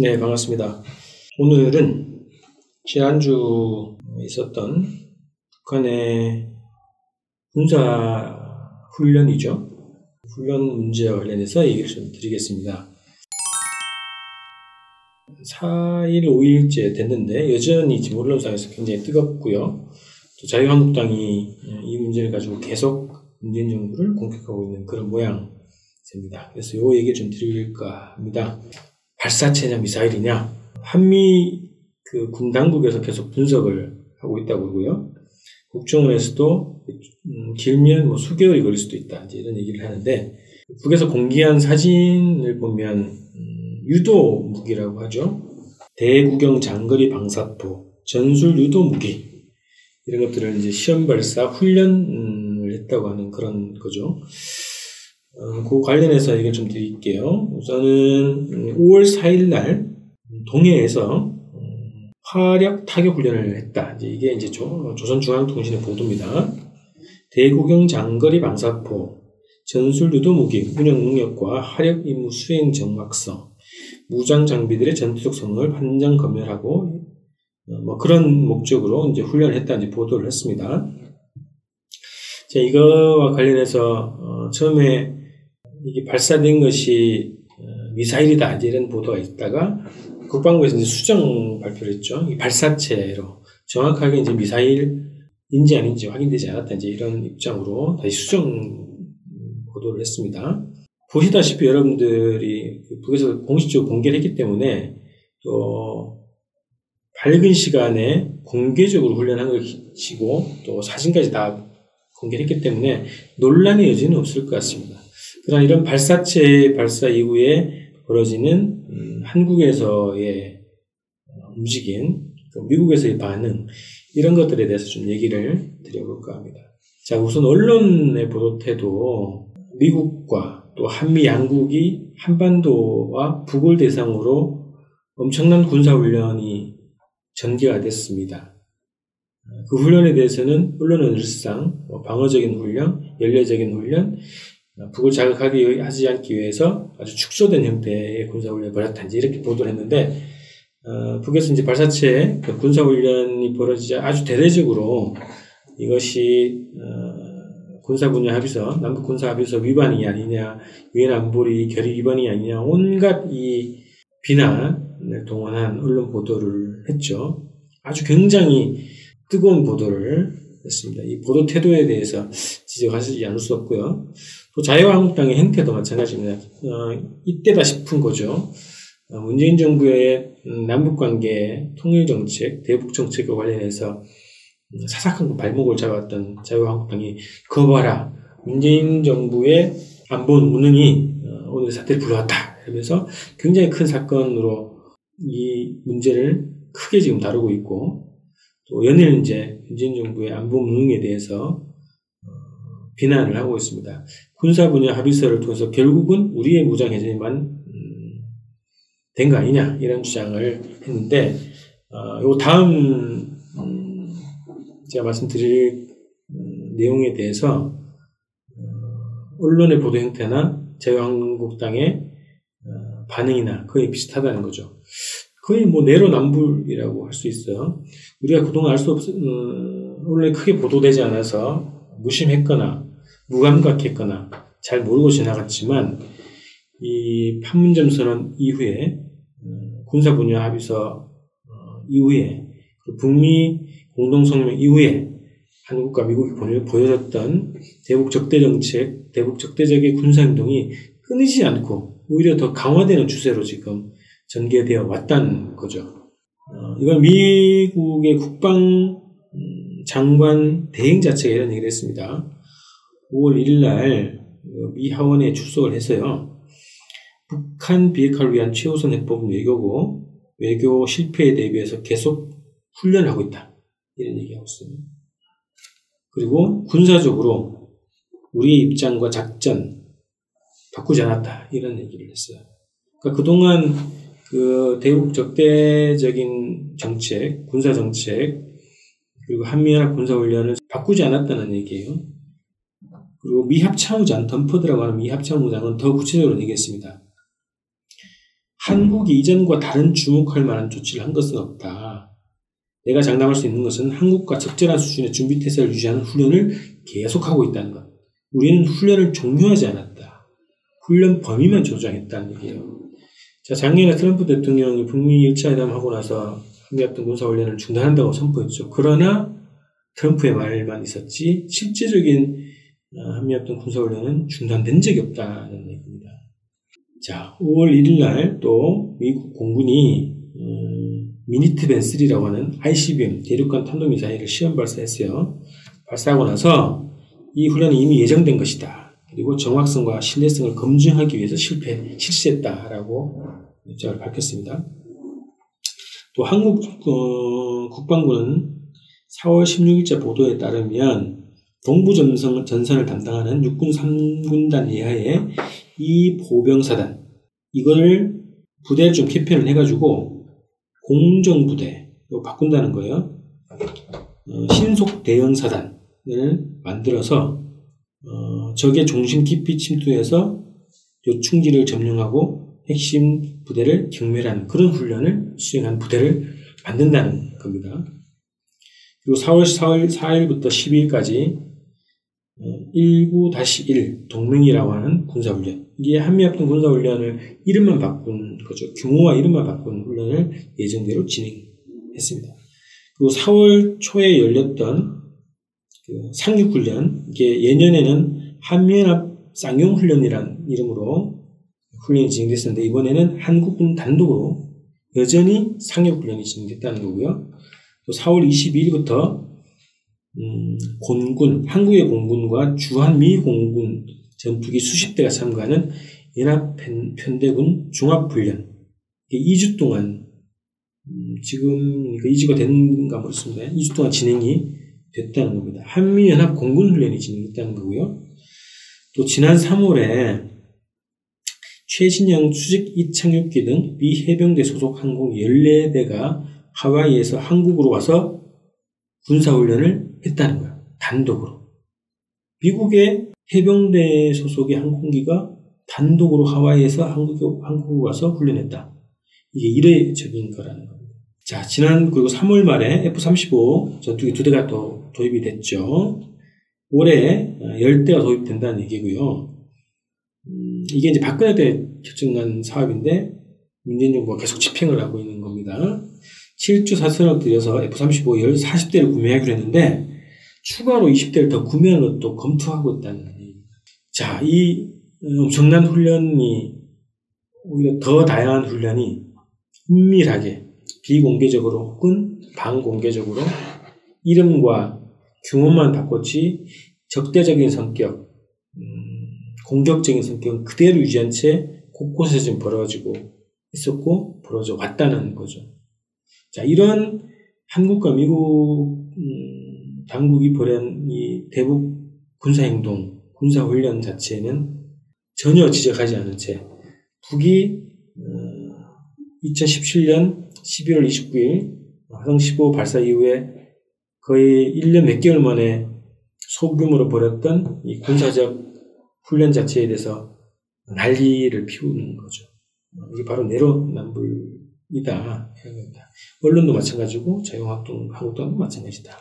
네, 반갑습니다. 오늘은 지난주 있었던 북한의 군사 훈련이죠. 훈련 문제와 관련해서 얘기를 좀 드리겠습니다. 4일, 5일째 됐는데 여전히 지금 언론상에서 굉장히 뜨겁고요. 또 자유한국당이 이 문제를 가지고 계속 문재인 정부를 공격하고 있는 그런 모양입니다. 그래서 이 얘기를 좀 드릴까 합니다. 발사체냐 미사일이냐 한미 그 군 당국에서 계속 분석을 하고 있다고 그러고요. 국정원에서도 음, 길면 뭐 수개월이 걸릴 수도 있다 이제 이런 얘기를 하는데 북에서 공개한 사진을 보면 음, 유도 무기라고 하죠. 대구경 장거리 방사포, 전술 유도 무기 이런 것들을 이제 시험 발사 훈련을 했다고 하는 그런 거죠. 어, 그 관련해서 얘기를 좀 드릴게요. 우선은 5월 4일 날 동해에서 음, 화력 타격 훈련을 했다. 이게 이제 조, 조선중앙통신의 보도입니다. 대구경 장거리 방사포, 전술 유도 무기 운영 능력과 화력 임무 수행 정확성, 무장 장비들의 전투적 성능을 판정 검열하고 어, 뭐 그런 목적으로 이제 훈련을 했다 이제 보도를 했습니다. 자, 이거와 관련해서 어, 처음에 이게 발사된 것이 어, 미사일이다 이런 보도가 있다가 국방부에서 이제 수정 발표를 했죠. 이 발사체로 정확하게 이제 미사일인지 아닌지 확인되지 않았다 이제 이런 입장으로 다시 수정 보도를 했습니다. 보시다시피 여러분들이 그 북에서 공식적으로 공개를 했기 때문에 또 밝은 시간에 공개적으로 훈련한 것이고 또 사진까지 다 공개를 했기 때문에 논란의 여지는 없을 것 같습니다. 그러나 이런 발사체 발사 이후에 벌어지는 음, 한국에서의 움직임, 그 미국에서의 반응 이런 것들에 대해서 좀 얘기를 드려볼까 합니다. 자, 우선 언론의 보도 태도 미국과 또 한미 양국이 한반도와 북을 대상으로 엄청난 군사훈련이 전개가 됐습니다. 그 훈련에 대해서는 언론은 늘상 뭐 방어적인 훈련, 연례적인 훈련, 북을 자극하기 하지 않기 위해서 아주 축소된 형태의 군사훈련을 벌였다. 이 이렇게 보도를 했는데, 어, 북에서 이제 발사체 그 군사훈련이 벌어지자 아주 대대적으로 이것이, 어, 군사 분야 합의서, 남북 군사 합의서 위반이 아니냐, 유엔 안보리 결의 위반이 아니냐, 온갖 이 비난을 동원한 언론 보도를 했죠. 아주 굉장히 뜨거운 보도를 했습니다. 이 보도 태도에 대해서 지적하지 않을 수 없고요. 또 자유한국당의 행태도 마찬가지입니다. 어, 이때다 싶은 거죠. 어, 문재인 정부의 음, 남북관계 통일정책, 대북정책과 관련해서 음, 사사건 발목을 잡았던 자유한국당이 거 봐라. 문재인 정부의 안보 무능이 어, 오늘 사태를 불러왔다. 이러면서 굉장히 큰 사건으로 이 문제를 크게 지금 다루고 있고 또 연일 이제 문재인 정부의 안보 무능에 대해서 비난을 하고 있습니다. 군사 분야 합의서를 통해서 결국은 우리의 무장 해제만 음, 된거 아니냐 이런 주장을 했는데 어, 요 다음 음, 제가 말씀드릴 음, 내용에 대해서 어, 언론의 보도 형태나 자유한국당의 어, 반응이나 거의 비슷하다는 거죠. 거의 뭐 내로남불이라고 할 수 있어요. 우리가 그동안 알 수 없, 어, 언론에 크게 보도되지 않아서 무심했거나 무감각했거나 잘 모르고 지나갔지만 이 판문점 선언 이후에 어, 군사 분야 합의서 어, 이후에 북미 공동성명 이후에 한국과 미국이 보여줬던 대북 적대 정책, 대북 적대적인 군사 행동이 끊이지 않고 오히려 더 강화되는 추세로 지금 전개되어 왔다는 거죠. 어, 이건 미국의 국방 음, 장관 대행 자체가 이런 얘기를 했습니다. 5월 1일 날미 그 하원에 출석을 해서요. 북한 비핵화를 위한 최우선 해법은 외교고 외교 실패에 대비해서 계속 훈련을 하고 있다. 이런 얘기하고 있어요. 그리고 군사적으로 우리의 입장과 작전 바꾸지 않았다. 이런 얘기를 했어요. 그러니까 그동안 그 대북 적대적인 정책, 군사 정책, 그리고 한미연합 군사훈련을 바꾸지 않았다는 얘기예요. 그리고 미합참의장, 덤퍼드라고 하는 미합참의장은 더 구체적으로 얘기했습니다. 한국이 이전과 다른 주목할 만한 조치를 한 것은 없다. 내가 장담할 수 있는 것은 한국과 적절한 수준의 준비 태세를 유지하는 훈련을 계속하고 있다는 것. 우리는 훈련을 종료하지 않았다. 훈련 범위만 조정했다는 얘기예요. 자, 작년에 트럼프 대통령이 북미 1차 회담하고 나서 한미합동 군사훈련을 중단한다고 선포했죠. 그러나 트럼프의 말만 있었지 실제적인 어, 한미합동 군사훈련은 중단된 적이 없다는 얘기입니다. 자, 5월 1일 날 또 미국 공군이 음, 미니트벤 3라고 하는 ICBM 대륙간 탄도미사일을 시험 발사했어요. 발사하고 나서 이 훈련이 이미 예정된 것이다. 그리고 정확성과 신뢰성을 검증하기 위해서 실패, 실시했다라고 입장을 밝혔습니다. 또 한국 어, 국방부는 4월 16일자 보도에 따르면 동부 전선, 전선을 담당하는 육군 3군단 예하의 이 보병사단 이걸 부대를 좀 개편을 해가지고 공정부대로 바꾼다는 거예요. 어, 신속 대응사단을 만들어서 어, 적의 중심 깊이 침투해서 요충지를 점령하고 핵심 부대를 경멸하는 그런 훈련을 수행한 부대를 만든다는 겁니다. 그리고 4월 4일, 4일부터 12일까지 19-1 동맹이라고 하는 군사훈련. 이게 한미합동 군사훈련을 이름만 바꾼 거죠. 규모와 이름만 바꾼 훈련을 예정대로 진행했습니다. 그리고 4월 초에 열렸던 그 상륙훈련, 이게 예년에는 한미연합 쌍용훈련이란 이름으로 훈련이 진행됐었는데 이번에는 한국군 단독으로 여전히 상륙훈련이 진행됐다는 거고요. 또 4월 22일부터 음, 공군, 한국의 공군과 주한미 공군 전투기 수십 대가 참가하는 연합편대군 종합훈련. 2주 동안, 음, 지금 2주가 됐는가 모르겠습니다. 2주 동안 진행이 됐다는 겁니다. 한미연합 공군훈련이 진행됐다는 거고요. 또 지난 3월에 최신형 수직 이착륙기 등 미 해병대 소속 항공 14대가 하와이에서 한국으로 와서 군사훈련을 했다는 거야. 단독으로. 미국의 해병대 소속의 항공기가 단독으로 하와이에서 한국, 한국 와서 훈련했다. 이게 이례적인 거라는 겁니다. 자, 지난 그리고 3월 말에 F-35 전투기 두 대가 또 도입이 됐죠. 올해 10대가 도입된다는 얘기고요. 음, 이게 이제 박근혜 때 결정난 사업인데 문재인 정부가 계속 집행을 하고 있는 겁니다. 7조 4천억 들여서 F-35 40대를 구매하기로 했는데 추가로 20대를 더 구매하는 것도 검토하고 있다는 얘기입니다. 자, 이 엄청난 훈련이 오히려 더 다양한 훈련이 은밀하게 비공개적으로 혹은 반공개적으로 이름과 규모만 바꿨지 적대적인 성격, 음, 공격적인 성격은 그대로 유지한 채 곳곳에서 지금 벌어지고 있었고 벌어져 왔다는 거죠. 자, 이런 한국과 미국 음, 당국이 벌인 이 대북 군사행동, 군사훈련 자체는 전혀 지적하지 않은 채 북이 어, 2017년 11월 29일 화성 15 발사 이후에 거의 1년 몇 개월 만에 소규모로 벌였던 이 군사적 훈련 자체에 대해서 난리를 피우는 거죠. 이게 바로 내로남불 이다. 이런 겁니다. 언론도 마찬가지고 자유한국당, 한국당도 마찬가지다.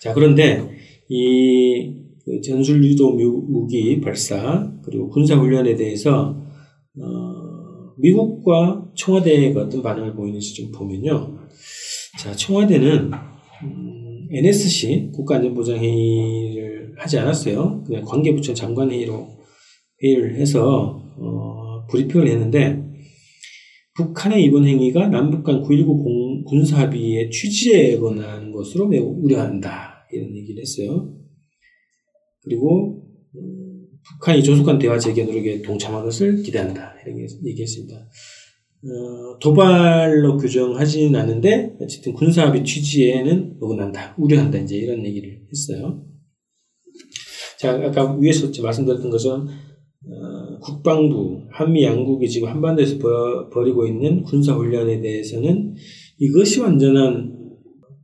자, 그런데 이그 전술 유도 무기 발사 그리고 군사 훈련에 대해서 어, 미국과 청와대가 어떤 반응을 보이는지 좀 보면요. 자, 청와대는 음, NSC 국가안전보장회의를 하지 않았어요. 그냥 관계부처 장관회의로 회의를 해서 어, 브리핑을 했는데 북한의 이번 행위가 남북 간 9.19 군사합의의 취지에 관한 것으로 매우 우려한다. 이런 얘기를 했어요. 그리고 음, 북한이 조속한 대화 재개 노력에 동참한 것을 기대한다. 이렇게 얘기했습니다. 어, 도발로 규정하지는 않는데 어쨌든 군사합의 취지에는 어긋난다. 우려한다. 이제 이런 얘기를 했어요. 자, 아까 위에서 말씀드렸던 것은 어, 국방부, 한미 양국이 지금 한반도에서 벌이고 있는 군사 훈련에 대해서는 이것이 완전한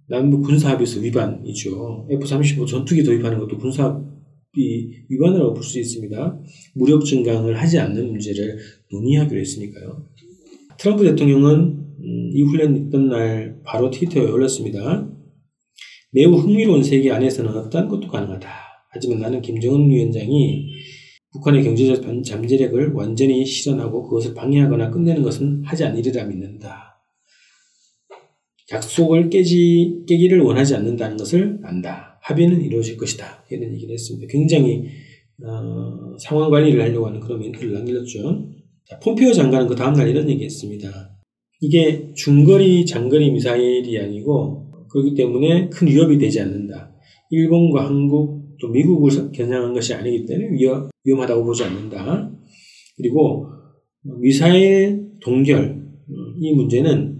남북 군사합의서 위반이죠. F-35 전투기 도입하는 것도 군사합의 위반이라고 볼 수 있습니다. 무력 증강을 하지 않는 문제를 논의하기로 했으니까요. 트럼프 대통령은 음, 이 훈련 있던 날 바로 트위터에 올렸습니다. 매우 흥미로운 세계 안에서는 어떤 것도 가능하다. 하지만 나는 김정은 위원장이 북한의 경제적 잠재력을 완전히 실현하고 그것을 방해하거나 끝내는 것은 하지 않으리라 믿는다. 약속을 깨지, 깨기를 원하지 않는다는 것을 안다. 합의는 이루어질 것이다. 이런 얘기를 했습니다. 굉장히 어, 상황 관리를 하려고 하는 그런 멘트를 남겼죠. 자, 폼페오 장관은 그 다음날 이런 얘기했습니다. 이게 중거리, 장거리 미사일이 아니고 그렇기 때문에 큰 위협이 되지 않는다. 일본과 한국 또 미국을 겨냥한 것이 아니기 때문에 위험, 위험하다고 보지 않는다. 그리고 미사일 동결 이 문제는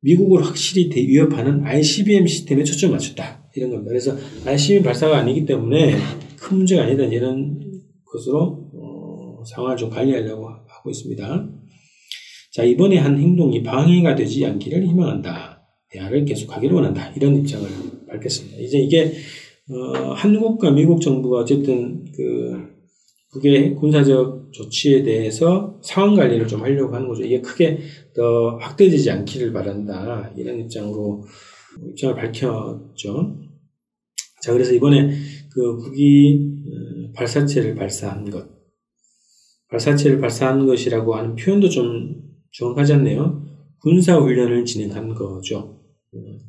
미국을 확실히 위협하는 ICBM 시스템에 초점 을 맞췄다. 이런 겁니다. 그래서 ICBM 발사가 아니기 때문에 큰 문제가 아니다. 이런 것으로 어, 상황을 좀 관리하려고 하고 있습니다. 자 이번에 한 행동이 방해가 되지 않기를 희망한다. 대화를 계속하기를 원한다. 이런 입장을 밝혔습니다. 이제 이게 어, 한국과 미국 정부가 어쨌든 그 북의 군사적 조치에 대해서 상황 관리를 좀 하려고 하는 거죠. 이게 크게 더 확대되지 않기를 바란다. 이런 입장으로 입장을 밝혔죠. 자, 그래서 이번에 그 북이 어, 발사체를 발사한 것, 발사체를 발사한 것이라고 하는 표현도 좀 정확하지 않네요. 군사훈련을 진행한 거죠.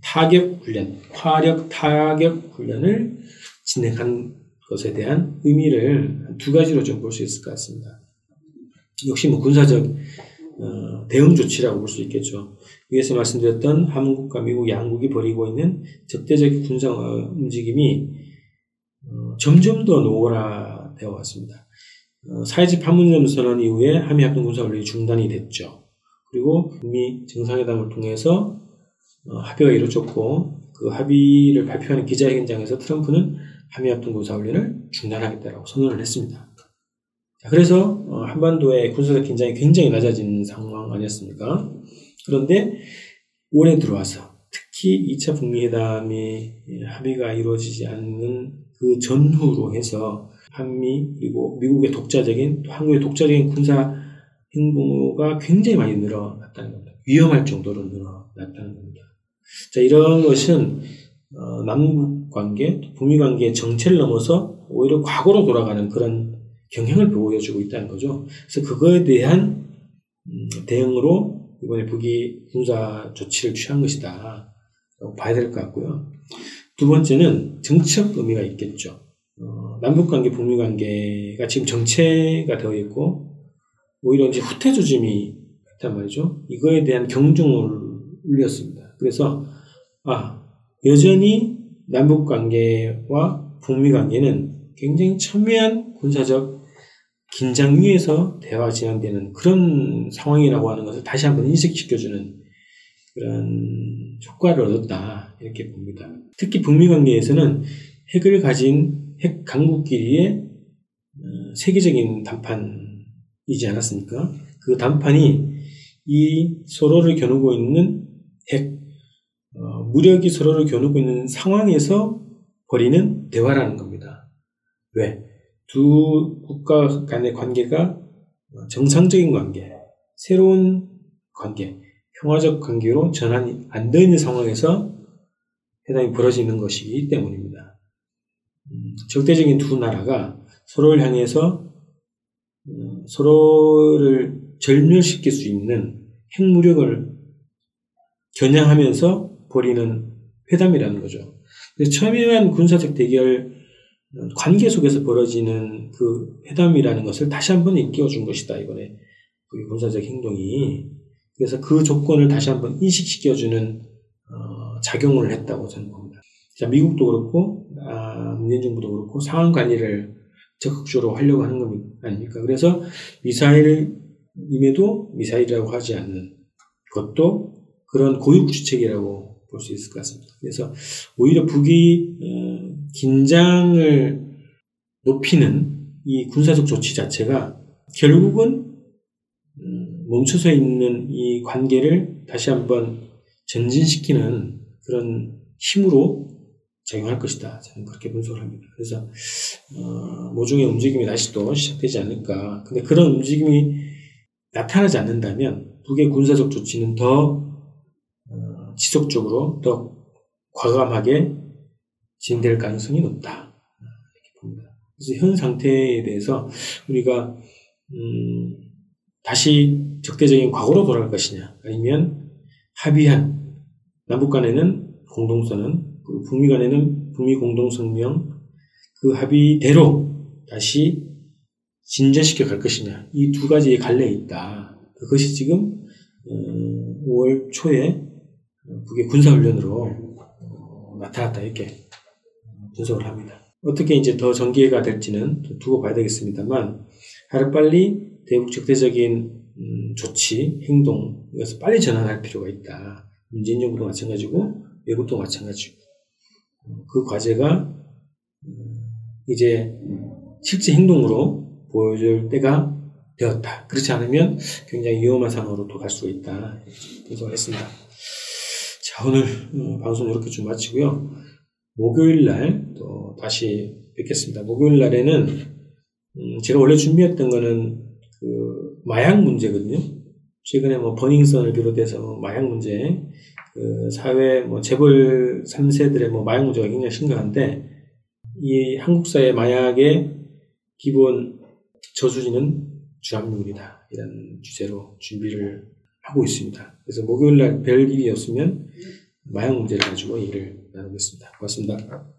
타격 훈련, 화력 타격 훈련을 진행한 것에 대한 의미를 두 가지로 좀 볼 수 있을 것 같습니다. 역시 뭐 군사적 어, 대응 조치라고 볼 수 있겠죠. 위에서 말씀드렸던 한국과 미국 양국이 벌이고 있는 적대적 군사 움직임이 어, 점점 더 노골화되어 왔습니다. 어, 사회적 판문점 선언 이후에 한미 합동 군사 훈련이 중단이 됐죠. 그리고 북미 정상회담을 통해서 어, 합의가 이루어졌고 그 합의를 발표하는 기자회견장에서 트럼프는 한미 합동 군사 훈련을 중단하겠다라고 선언을 했습니다. 그래서 어, 한반도의 군사적 긴장이 굉장히 낮아진 상황 아니었습니까? 그런데 올해 들어와서 특히 2차 북미 회담이 합의가 이루어지지 않는 그 전후로 해서 한미 그리고 미국의 독자적인 또 한국의 독자적인 군사 행보가 굉장히 많이 늘어났다는 겁니다. 위험할 정도로 늘어났다는 겁니다. 자, 이런 것은 어, 남북 관계, 북미 관계의 정체를 넘어서 오히려 과거로 돌아가는 그런 경향을 보여주고 있다는 거죠. 그래서 그거에 대한 음, 대응으로 이번에 북이 군사 조치를 취한 것이다. 봐야 될 것 같고요. 두 번째는 정치적 의미가 있겠죠. 어, 남북 관계, 북미 관계가 지금 정체가 되어 있고, 오히려 이제 후퇴 조짐이 있단 말이죠. 이거에 대한 경중을 울렸습니다. 그래서 아 여전히 남북 관계와 북미 관계는 굉장히 첨예한 군사적 긴장 위에서 대화가 진행되는 그런 상황이라고 하는 것을 다시 한번 인식시켜주는 그런 효과를 얻었다 이렇게 봅니다. 특히 북미 관계에서는 핵을 가진 핵 강국끼리의 어, 세계적인 담판이지 않았습니까? 그 담판이 이 서로를 겨누고 있는 핵, 어, 무력이 서로를 겨누고 있는 상황에서 벌이는 대화라는 겁니다. 왜? 두 국가 간의 관계가 정상적인 관계, 새로운 관계, 평화적 관계로 전환이 안 되어 있는 상황에서 회담이 벌어지는 것이기 때문입니다. 음, 적대적인 두 나라가 서로를 향해서 음, 서로를 절멸시킬 수 있는 핵무력을 겨냥하면서 벌이는 회담이라는 거죠. 첨예한 군사적 대결 관계 속에서 벌어지는 그 회담이라는 것을 다시 한번 일깨워준 것이다, 이번에. 그 군사적 행동이. 그래서 그 조건을 다시 한번 인식시켜주는, 어, 작용을 했다고 저는 봅니다. 자, 미국도 그렇고, 아, 문재인 정부도 그렇고, 상황 관리를 적극적으로 하려고 하는 것 아닙니까? 그래서 미사일임에도 미사일이라고 하지 않는 것도 그런 고육 주책이라고 볼 수 있을 것 같습니다. 그래서 오히려 북이 어, 긴장을 높이는 이 군사적 조치 자체가 결국은 음, 멈춰서 있는 이 관계를 다시 한번 전진시키는 그런 힘으로 작용할 것이다. 저는 그렇게 분석을 합니다. 그래서 어, 모종의 움직임이 다시 또 시작되지 않을까. 근데 그런 움직임이 나타나지 않는다면 북의 군사적 조치는 더 어, 지속적으로 더 과감하게 진행될 가능성이 높다. 이렇게 봅니다. 그래서 현 상태에 대해서 우리가 음, 다시 적대적인 과거로 돌아갈 것이냐 아니면 합의한 남북 간에는 공동선언, 북미 간에는 북미 공동성명 그 합의대로 다시 진전시켜 갈 것이냐 이 두 가지의 갈래에 있다. 그것이 지금 5월 초에 북의 군사훈련으로 어, 나타났다 이렇게 분석을 합니다. 어떻게 이제 더 전개가 될지는 두고 봐야 되겠습니다만 하루빨리 대북 적대적인 음, 조치, 행동 이것을 빨리 전환할 필요가 있다. 문재인 정부도 마찬가지고 외국도 마찬가지고 어, 그 과제가 음, 이제 실제 행동으로 보여줄 때가 되었다. 그렇지 않으면 굉장히 위험한 상황으로 또 갈 수가 있다. 분석을 했습니다. 자, 오늘 어, 방송 이렇게 좀 마치고요. 목요일 날 또 다시 뵙겠습니다. 목요일 날에는 음, 제가 원래 준비했던 거는 그 마약 문제거든요. 최근에 뭐 버닝썬을 비롯해서 뭐 마약 문제, 그 사회 뭐 재벌 3세들의 뭐 마약 문제가 굉장히 심각한데 이 한국 사회 마약의 기본 저수지는 주합력이다 이런 주제로 준비를 하고 있습니다. 그래서 목요일 날 별 일이 없으면 마약 문제를 가지고 얘기를 나누겠습니다. 고맙습니다.